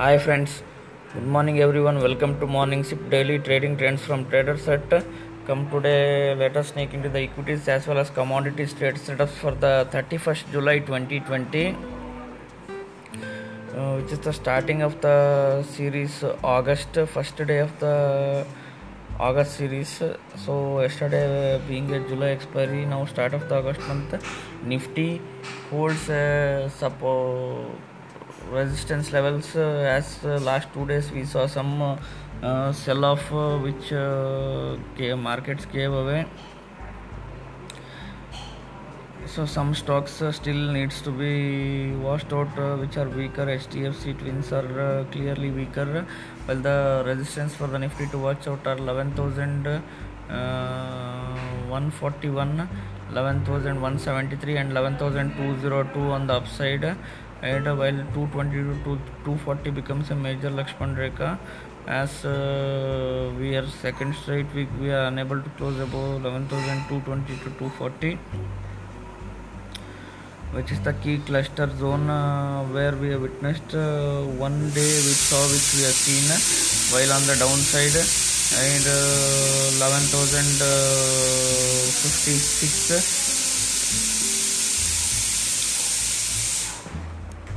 Hi friends, good morning everyone. Welcome to Morning Sip Daily Trading Trends from TraderSet. Come today, let us sneak into the equities as well as commodities trade setups for the 31st July 2020, uh, which is the starting of the series August, first day of the August series. So yesterday being a July expiry, now start of the August month. Nifty holds uh, support resistance levels uh, as last two days we saw some uh, uh, sell off which gave, markets gave away. So some stocks uh, still needs to be washed out uh, which are weaker. Hdfc twins are uh, clearly weaker. While the resistance for the nifty to watch out are 11000 uh, 141 11173 and 11202 on the upside and while 220 to 240 becomes a major Lakshman Rekha as uh, we are second straight week we are unable to close above 11220 to 240 which is the key cluster zone uh, where we have witnessed uh, one day which saw which we have seen while on the downside and uh, 11056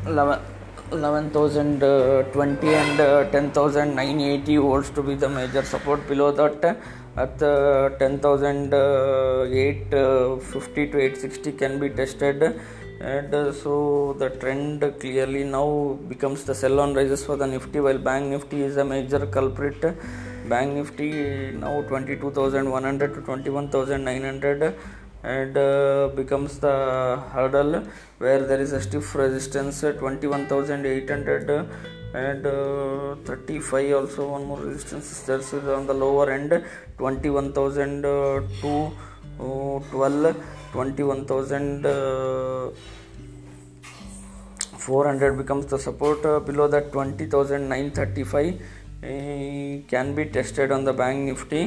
11,020 and uh, 10,980 volts to be the major support. Below that at uh, 10,00850 to 860 can be tested. And uh, so the trend clearly now becomes the sell on rises for the nifty. While bank nifty is a major culprit bank nifty now 22,100 to 21,900 and uh, becomes the hurdle where there is a stiff resistance uh, 21800 uh, and uh, 35 also one more resistance is there. So on the lower end 21000 to 12 21000 400 becomes the support uh, below that 20935 uh, can be tested on the bank nifty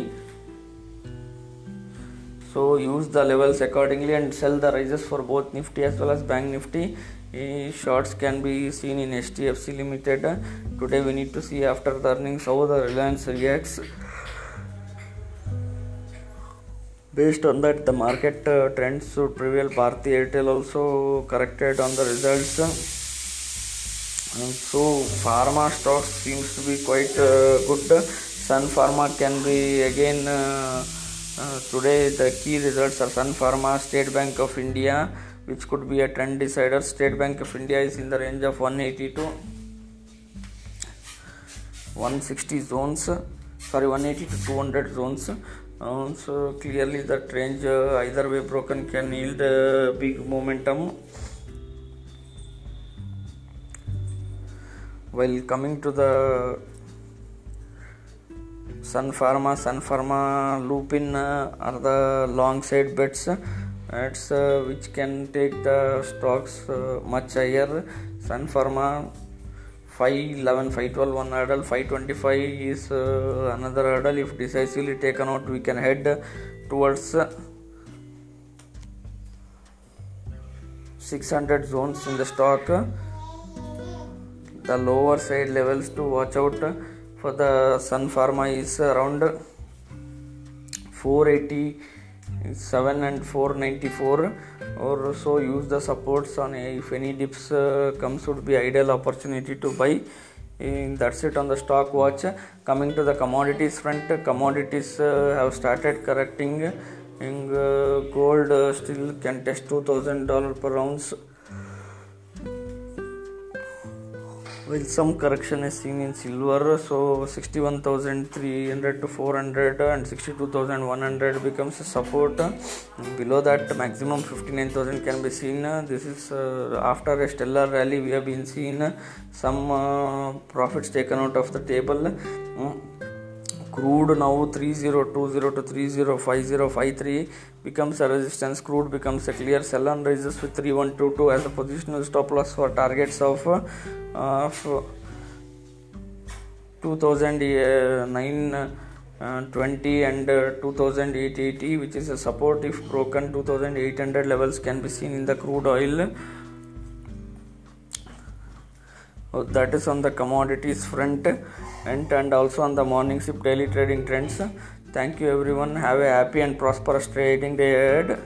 so use the levels accordingly and sell the rises for both nifty as well as bank nifty. Uh, shorts can be seen in hdfc limited. Uh, today we need to see after the earnings how the reliance reacts. Based on that the market uh, trends should prevail. Bharti airtel also corrected on the results. So pharma stocks seems to be quite uh, good. Sun pharma can be again uh, uh, today the key results are sun pharma state bank of india which could be a trend decider state bank of india is in the range of 180 to 160 zones sorry 180 to 200 zones uh, so clearly that range uh, either way broken can yield uh, big momentum while coming to the sun pharma sun pharma lupin are the long side bets. Bets uh, which can take the stocks uh, much higher. Sun pharma 511 512 one hurdle 525 is uh, another hurdle if decisively taken out we can head towards 600 zones in the stock. The lower side levels to watch out for the sun pharma is around 487 and 494 or so use the supports on if any dips uh, comes would be ideal opportunity to buy. And that's it on the stock watch. Coming to the commodities front commodities uh, have started correcting. And uh, gold still can test 2000 dollar per ounce while some correction is seen in silver so 61300 to 400 and 62100 becomes a support. Below that maximum 59000 can be seen. This is uh, after a stellar rally we have been seeing some uh, profits taken out of the table. Crude now 3020 to 305053 becomes a resistance. Crude becomes a clear sell and rises with 3122 as a positional stop loss for targets of uh, of 2009 uh, 20 and uh, 2880 which is a support if broken 2800 levels can be seen in the crude oil Oh, that is on the commodities front and, and also on the morning SIP daily trading trends. Thank you everyone. Have a happy and prosperous trading day ahead.